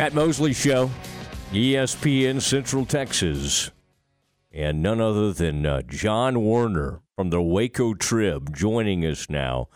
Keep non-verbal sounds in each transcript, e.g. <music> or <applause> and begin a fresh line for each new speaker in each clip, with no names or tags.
Matt Mosley Show, ESPN Central Texas. And none other than uh, John Werner from the Waco Trib joining us now.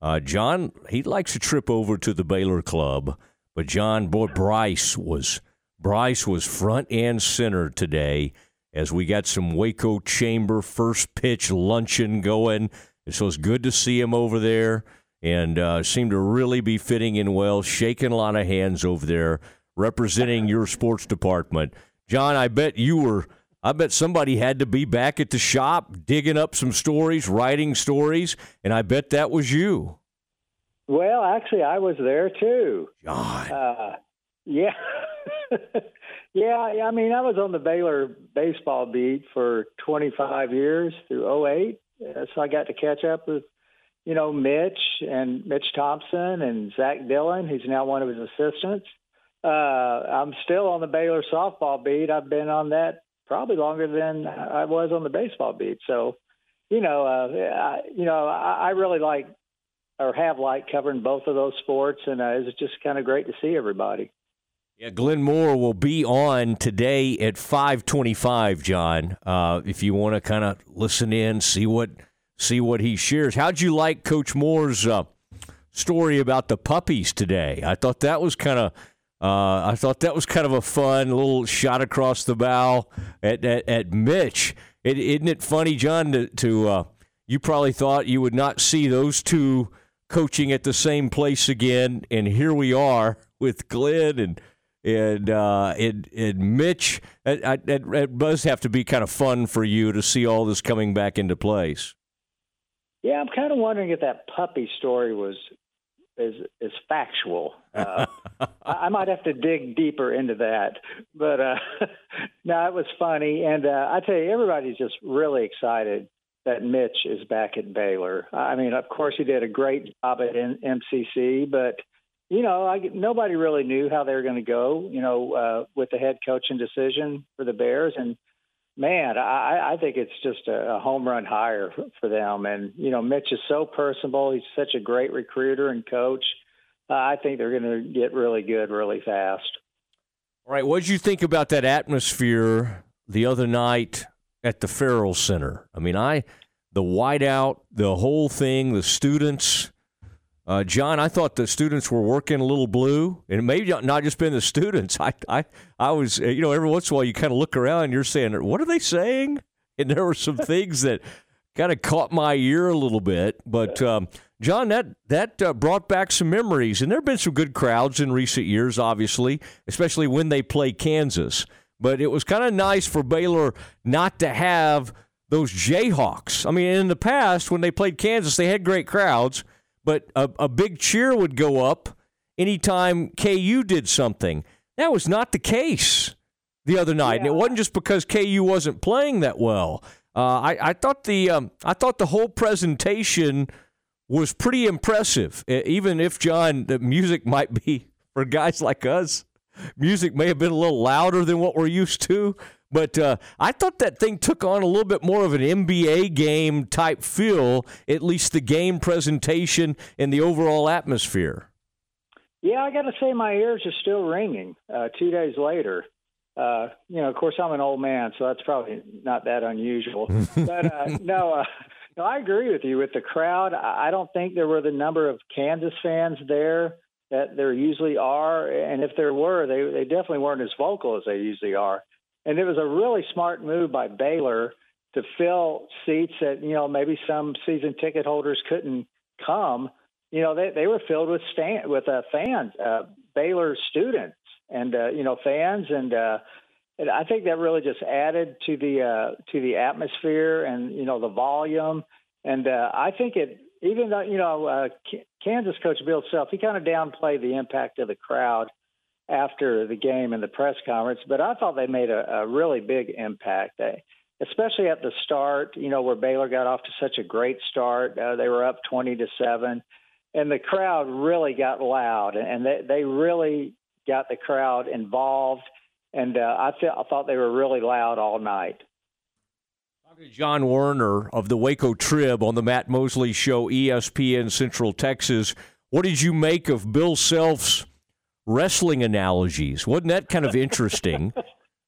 Uh, John, he likes to trip over to the Baylor Club, but John, boy, Bryce was Bryce was front and center today as we got some Waco Chamber first pitch luncheon going. So it's good to see him over there and uh, seemed to really be fitting in well, shaking a lot of hands over there, representing your sports department. John, I bet you were. I bet somebody had to be back at the shop digging up some stories, writing stories, and I bet that was you.
Well, actually, I was there too.
John.
Uh, yeah. <laughs> yeah, I mean, I was on the Baylor baseball beat for 25 years through 08. So I got to catch up with you know, Mitch and Mitch Thompson and Zach Dillon, who's now one of his assistants. Uh, I'm still on the Baylor softball beat. I've been on that probably longer than I was on the baseball beat. So, you know, uh, I, you know, I, I really like or have liked covering both of those sports, and uh, it's just kind of great to see everybody.
Yeah, Glenn Moore will be on today at 5:25. John, uh, if you want to kind of listen in, see what see what he shares. How'd you like Coach Moore's uh, story about the puppies today? I thought that was kind of. Uh, I thought that was kind of a fun little shot across the bow at at, at Mitch. is isn't it funny, John? To, to uh, you probably thought you would not see those two coaching at the same place again, and here we are with Glenn and and uh, and, and Mitch. It, it, it does have to be kind of fun for you to see all this coming back into place.
Yeah, I'm kind of wondering if that puppy story was is is factual. <laughs> Uh, I might have to dig deeper into that, but uh, <laughs> no, it was funny, and uh, I tell you, everybody's just really excited that Mitch is back at Baylor. I mean, of course, he did a great job at MCC, but you know, I, nobody really knew how they were going to go. You know, uh, with the head coaching decision for the Bears, and man, I, I think it's just a, a home run hire for them. And you know, Mitch is so personable. He's such a great recruiter and coach. Uh, I think they're going to get really good really fast.
All right, what did you think about that atmosphere the other night at the Ferrell Center? I mean, I the whiteout, the whole thing, the students. Uh, John, I thought the students were working a little blue, and it may not just been the students. <laughs> I, I, I was, you know, every once in a while you kind of look around and you're saying, what are they saying? <laughs> And there were some <laughs> things that kind of caught my ear a little bit. But um, John, that that uh, brought back some memories, and there have been some good crowds in recent years, obviously, especially when they play Kansas. But it was kind of nice for Baylor not to have those Jayhawks. I mean, in the past when they played Kansas, they had great crowds but a, a big cheer would go up anytime KU did something. That was not the case the other night, yeah. and it wasn't just because KU wasn't playing that well. Uh, I, I, thought the um, I thought the whole presentation was pretty impressive. Even if John, the music might be <laughs> for guys like us, music may have been a little louder than what we're used to. But uh, I thought that thing took on a little bit more of an NBA game type feel, at least the game presentation and the overall atmosphere.
Yeah, I got to say, my ears are still ringing uh, two days later. Uh, you know, of course, I'm an old man, so that's probably not that unusual. <laughs> but uh, no, uh, no, I agree with you. With the crowd, I don't think there were the number of Kansas fans there that there usually are, and if there were, they they definitely weren't as vocal as they usually are. And it was a really smart move by Baylor to fill seats that, you know, maybe some season ticket holders couldn't come. You know, they, they were filled with stand, with uh, fans, uh, Baylor students and, uh, you know, fans. And, uh, and I think that really just added to the, uh, to the atmosphere and, you know, the volume. And uh, I think it, even though, you know, uh, Kansas coach Bill Self, he kind of downplayed the impact of the crowd after the game and the press conference, but I thought they made a, a really big impact. They, especially at the start, you know, where Baylor got off to such a great start. Uh, they were up 20 to 7, and the crowd really got loud, and they, they really got the crowd involved. And uh, I, I thought they were really loud all night.
John Werner of the Waco Trib on the Matt Mosley Show, ESPN Central Texas. What did you make of Bill Self's wrestling analogies. Wasn't that kind of interesting? <laughs>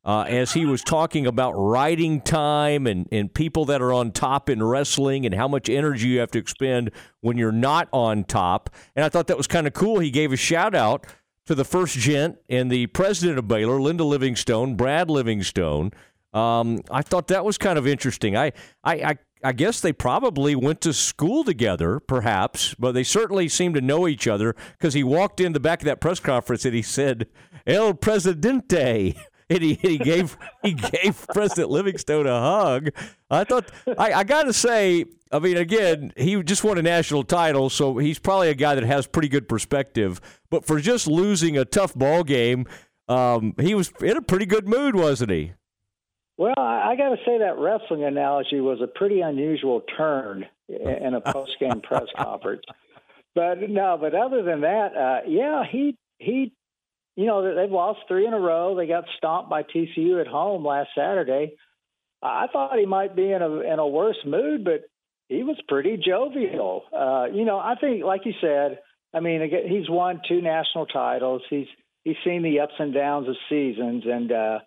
uh, as he was talking about riding time and, and people that are on top in wrestling and how much energy you have to expend when you're not on top. And I thought that was kind of cool. He gave a shout out to the first gent and the president of Baylor, Linda Livingstone, Brad Livingstone. Um, I thought that was kind of interesting. I, I, I, I guess they probably went to school together, perhaps, but they certainly seemed to know each other because he walked in the back of that press conference and he said, El Presidente <laughs> and he, he gave he gave <laughs> President Livingstone a hug. I thought I, I got to say, I mean, again, he just won a national title, so he's probably a guy that has pretty good perspective. But for just losing a tough ball game, um, he was in a pretty good mood, wasn't he?
Well, I, I got to say that wrestling analogy was a pretty unusual turn in a post game press <laughs> conference. But no, but other than that, uh, yeah, he he you know, they've lost three in a row. They got stomped by TCU at home last Saturday. I thought he might be in a in a worse mood, but he was pretty jovial. Uh, you know, I think, like you said, I mean, he's won two national titles. He's he's seen the ups and downs of seasons, and uh,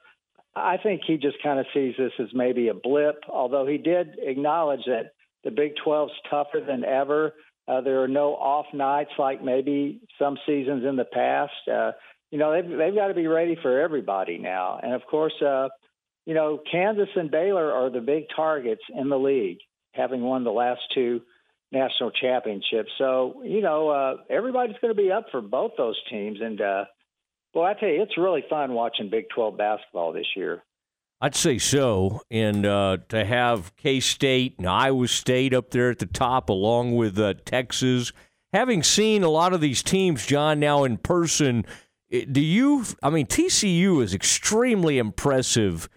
I think he just kind of sees this as maybe a blip. Although he did acknowledge that the Big 12's tougher than ever. Uh, there are no off nights like maybe some seasons in the past. Uh, you know they've they've got to be ready for everybody now. And of course, uh, you know Kansas and Baylor are the big targets in the league, having won the last two national championships. So you know uh, everybody's going to be up for both those teams. And uh, boy, I tell you, it's really fun watching Big Twelve basketball this year.
I'd say so. And uh, to have K State and Iowa State up there at the top, along with uh, Texas, having seen a lot of these teams, John, now in person, do you? I mean, TCU is extremely impressive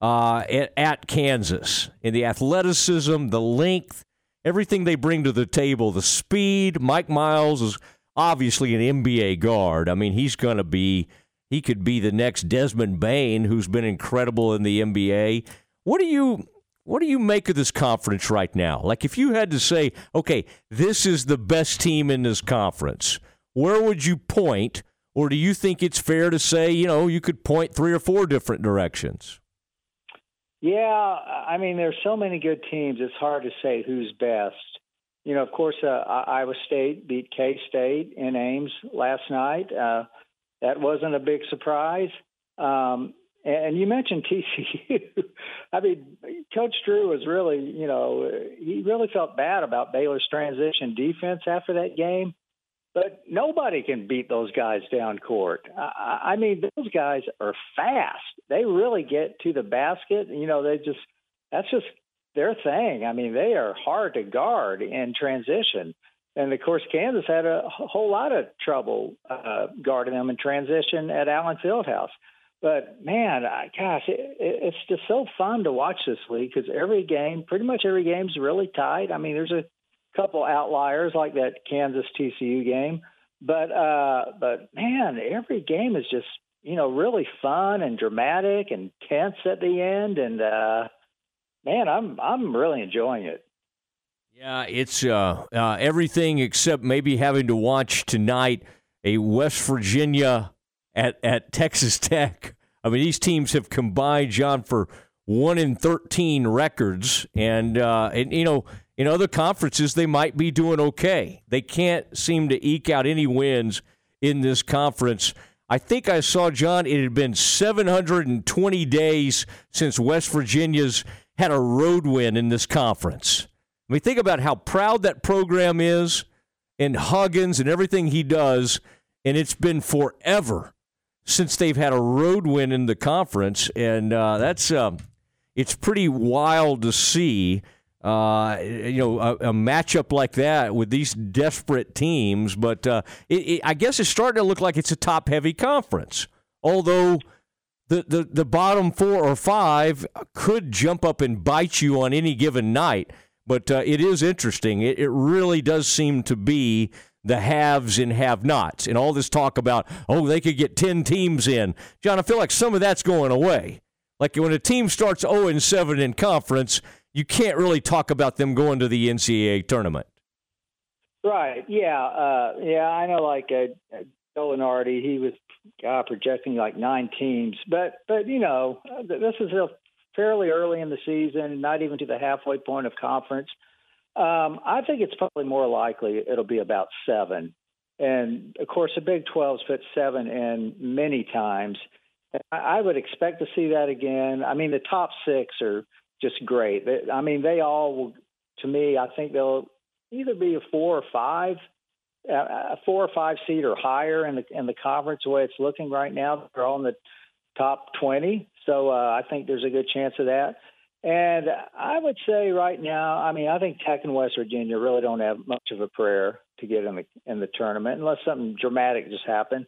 uh, at, at, Kansas in the athleticism, the length, everything they bring to the table, the speed. Mike Miles is obviously an NBA guard. I mean, he's going to be. He could be the next Desmond Bane, who's been incredible in the NBA. What do you? What do you make of this conference right now? Like, if you had to say, okay, this is the best team in this conference, where would you point? Or do you think it's fair to say, you know, you could point three or four different directions?
Yeah, I mean, there's so many good teams. It's hard to say who's best. You know, of course, uh, Iowa State beat K State in Ames last night. Uh, that wasn't a big surprise. Um, and you mentioned <laughs> TCU. I mean, Coach Drew was really, you know, he really felt bad about Baylor's transition defense after that game. But nobody can beat those guys down court. I, I mean, those guys are fast. They really get to the basket. You know, they just that's just their thing. I mean, they are hard to guard in transition. And of course, Kansas had a whole lot of trouble uh, guarding them in transition at Allen Fieldhouse. But man, I, gosh, it, it's just so fun to watch this league because every game, pretty much every game, is really tight. I mean, there's a couple outliers like that Kansas TCU game, but uh, but man, every game is just you know really fun and dramatic and tense at the end, and uh, man, I'm I'm really enjoying it.
Yeah, it's uh, uh, everything except maybe having to watch tonight a West Virginia at at Texas Tech. I mean, these teams have combined, John, for one in thirteen records, and uh, and you know in other conferences, they might be doing okay. They can't seem to eke out any wins in this conference. I think I saw, John, it had been 720 days since West Virginia's had a road win in this conference. I mean, think about how proud that program is and Huggins and everything he does, and it's been forever since they've had a road win in the conference, and uh, that's uh, it's pretty wild to see uh, you know, a, a, matchup like that with these desperate teams. But uh, it, it, I guess it's starting to look like it's a top heavy conference. Although the, the, the bottom four or five could jump up and bite you on any given night. But uh, it is interesting. It, it really does seem to be the haves and have nots. And all this talk about, oh, they could get 10 teams in. John, I feel like some of that's going away. Like when a team starts 0 7 in conference, you can't really talk about them going to the NCAA tournament.
Right. Yeah. Uh, yeah. I know. Like uh, Gallinardi, he was uh, projecting like nine teams. But but you know, this is a fairly early in the season, not even to the halfway point of conference. Um, I think it's probably more likely it'll be about seven. And of course, the Big 12's put seven in many times. I would expect to see that again. I mean, the top six are just great. I mean, they all to me, I think they'll either be a four or five, a four or five seed or higher in the in the conference. The way it's looking right now, they're all in the top 20. So uh, I think there's a good chance of that. And I would say right now, I mean, I think Tech and West Virginia really don't have much of a prayer to get in the in the tournament unless something dramatic just happened.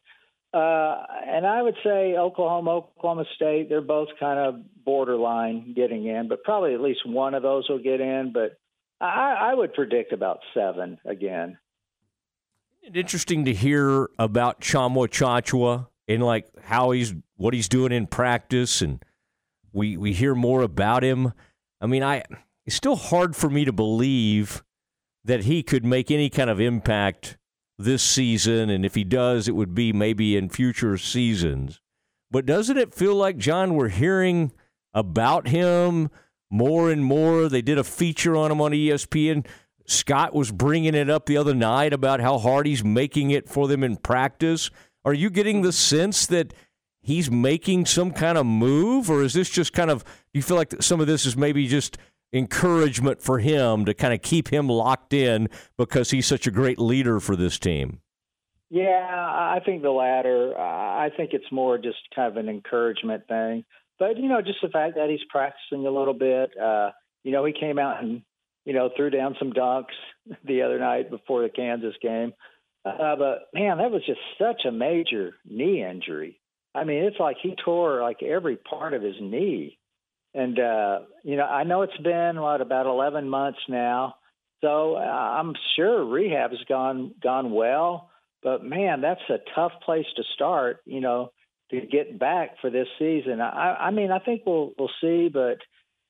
Uh, and I would say Oklahoma, Oklahoma State, they're both kind of borderline getting in, but probably at least one of those will get in. But I, I would predict about seven again.
Interesting to hear about Tchamwa Tchatchoua and like how he's what he's doing in practice and we we hear more about him. I mean, I it's still hard for me to believe that he could make any kind of impact this season, and if he does, it would be maybe in future seasons. But doesn't it feel like John we're hearing about him more and more? They did a feature on him on ESPN. Scott was bringing it up the other night about how hard he's making it for them in practice. Are you getting the sense that he's making some kind of move, or is this just kind of you feel like some of this is maybe just encouragement for him to kind of keep him locked in because he's such a great leader for this team?
Yeah, I think the latter. I think it's more just kind of an encouragement thing. But you know, just the fact that he's practicing a little bit. Uh, you know, he came out and you know threw down some dunks <laughs> the other night before the Kansas game. Uh, but man, that was just such a major knee injury. I mean, it's like he tore like every part of his knee. And uh, you know, I know it's been what about 11 months now. So uh, I'm sure rehab has gone gone well, but man, that's a tough place to start, you know, to get back for this season. I I mean, I think we'll we'll see, but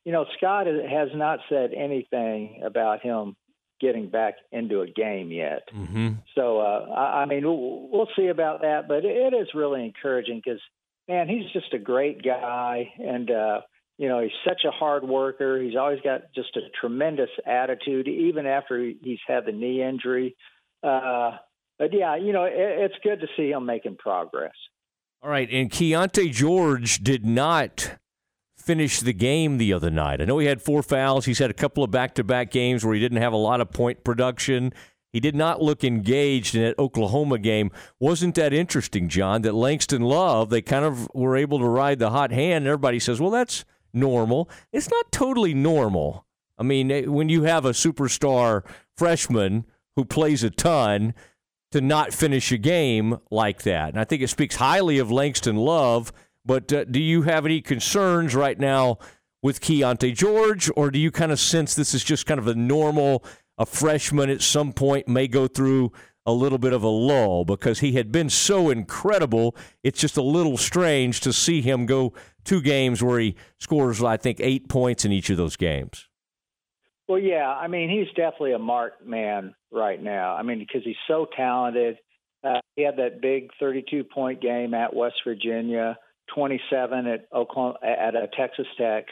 you know, Scott has not said anything about him getting back into a game yet. Mm-hmm. So, uh, I, I mean, we'll, we'll, see about that, but it is really encouraging because, man, he's just a great guy. And, uh, you know, he's such a hard worker. He's always got just a tremendous attitude, even after he's had the knee injury. Uh, but yeah, you know, it, it's good to see him making progress.
All right. And Keyonte George did not finish the game the other night. I know he had four fouls. He's had a couple of back to back games where he didn't have a lot of point production. He did not look engaged in that Oklahoma game. Wasn't that interesting, John, that Langston Love, they kind of were able to ride the hot hand. And Everybody says, well, that's normal. It's not totally normal. I mean, eh, when you have a superstar freshman who plays a ton to not finish a game like that. And I think it speaks highly of Langston Love but uh, do you have any concerns right now with Keyonte George, or do you kind of sense this is just kind of a normal, a freshman at some point may go through a little bit of a lull because he had been so incredible. It's just a little strange to see him go two games where he scores, I think, eight points in each of those games.
Well, yeah. I mean, he's definitely a marked man right now. I mean, because he's so talented. Uh, he had that big 32 point game at West Virginia. 27 at Oklahoma at a Texas Tech.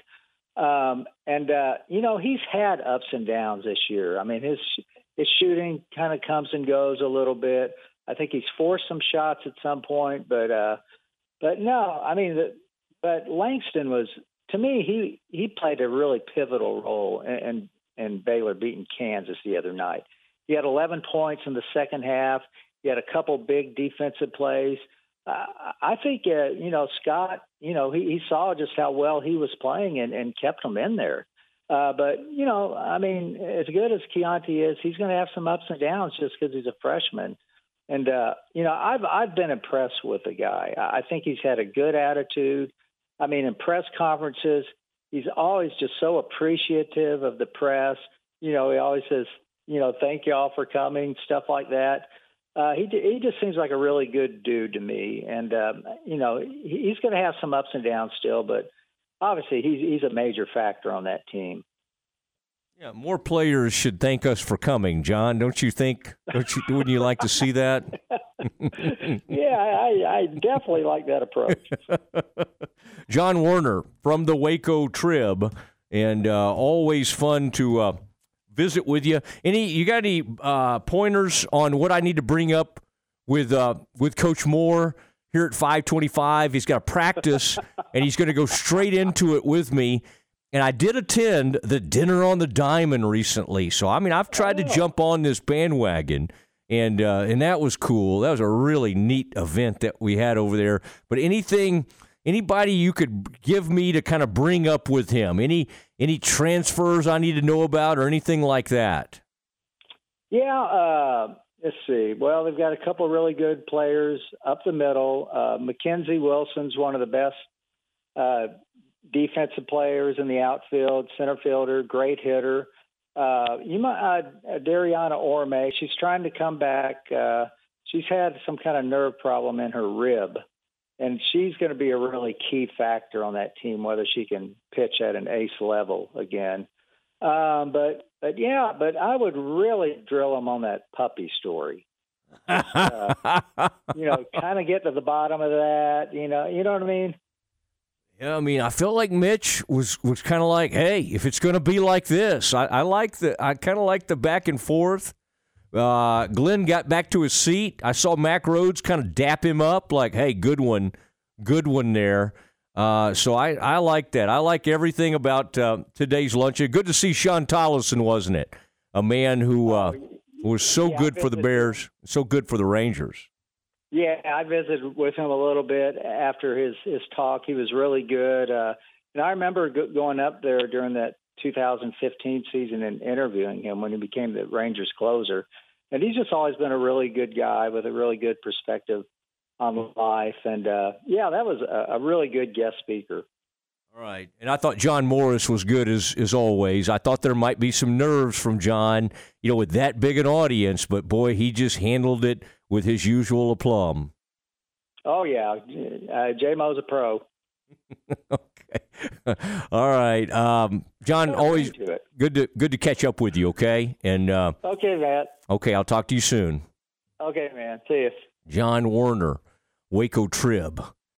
Um, and uh, you know he's had ups and downs this year. I mean his his shooting kind of comes and goes a little bit. I think he's forced some shots at some point, but uh, but no, I mean, the, but Langston was to me he he played a really pivotal role in, in in Baylor beating Kansas the other night. He had 11 points in the second half. He had a couple big defensive plays. I think uh, you know Scott. You know he, he saw just how well he was playing and, and kept him in there. Uh, but you know, I mean, as good as Keyonte is, he's going to have some ups and downs just because he's a freshman. And uh, you know, I've I've been impressed with the guy. I think he's had a good attitude. I mean, in press conferences, he's always just so appreciative of the press. You know, he always says, you know, thank y'all for coming, stuff like that. Uh, he he just seems like a really good dude to me, and um, you know he's going to have some ups and downs still, but obviously he's he's a major factor on that team.
Yeah, more players should thank us for coming, John. Don't you think? Don't you? Wouldn't you like to see that? <laughs>
yeah, I, I definitely like that approach. <laughs>
John Werner from the Waco Trib, and uh, always fun to uh, visit with you. Any you got any uh, pointers on what I need to bring up with uh, with Coach Moore here at 525? He's got a practice, <laughs> and he's going to go straight into it with me. And I did attend the dinner on the diamond recently, so I mean I've tried to jump on this bandwagon and uh, and that was cool. That was a really neat event that we had over there. But anything, anybody you could give me to kind of bring up with him, any any transfers I need to know about or anything like that?
Yeah, uh, let's see. Well, they've got a couple really good players up the middle. Uh, Mackenzie Wilson's one of the best uh, defensive players in the outfield, center fielder, great hitter. Uh, you might uh, Dariana Orme. She's trying to come back. Uh, she's had some kind of nerve problem in her rib, and she's going to be a really key factor on that team, whether she can pitch at an ace level again. Um, but but yeah, but I would really drill them on that puppy story. uh, <laughs> you know, kind of get to the bottom of that. You know, you know what I mean.
Yeah, I mean, I felt like Mitch was was kind of like, hey, if it's going to be like this, I, I like the I kind of like the back and forth. Uh, Glenn got back to his seat. I saw Mack Rhoades kind of dap him up, like, hey, good one, good one there. Uh, so I, I like that. I like everything about uh, today's lunch. Good to see Shawn Tolleson, wasn't it? A man who uh, was so
Yeah,
good for the Bears, so good for the Rangers.
Yeah, I visited with him a little bit after his his talk. He was really good, uh, and I remember go- going up there during that 2015 season and interviewing him when he became the Rangers closer. And he's just always been a really good guy with a really good perspective on life. And uh, yeah, that was a, a really good guest speaker.
All right. And I thought John Morris was good as as always. I thought there might be some nerves from John, you know, with that big an audience, but boy, he just handled it with his usual aplomb.
Oh yeah, uh, J Mo's a pro. <laughs> <laughs>
All right. Um, John, always good to good to catch up with you, okay? And uh,
Okay, Matt.
okay, I'll talk to you soon.
Okay, man. See you.
John Werner, Waco Trib.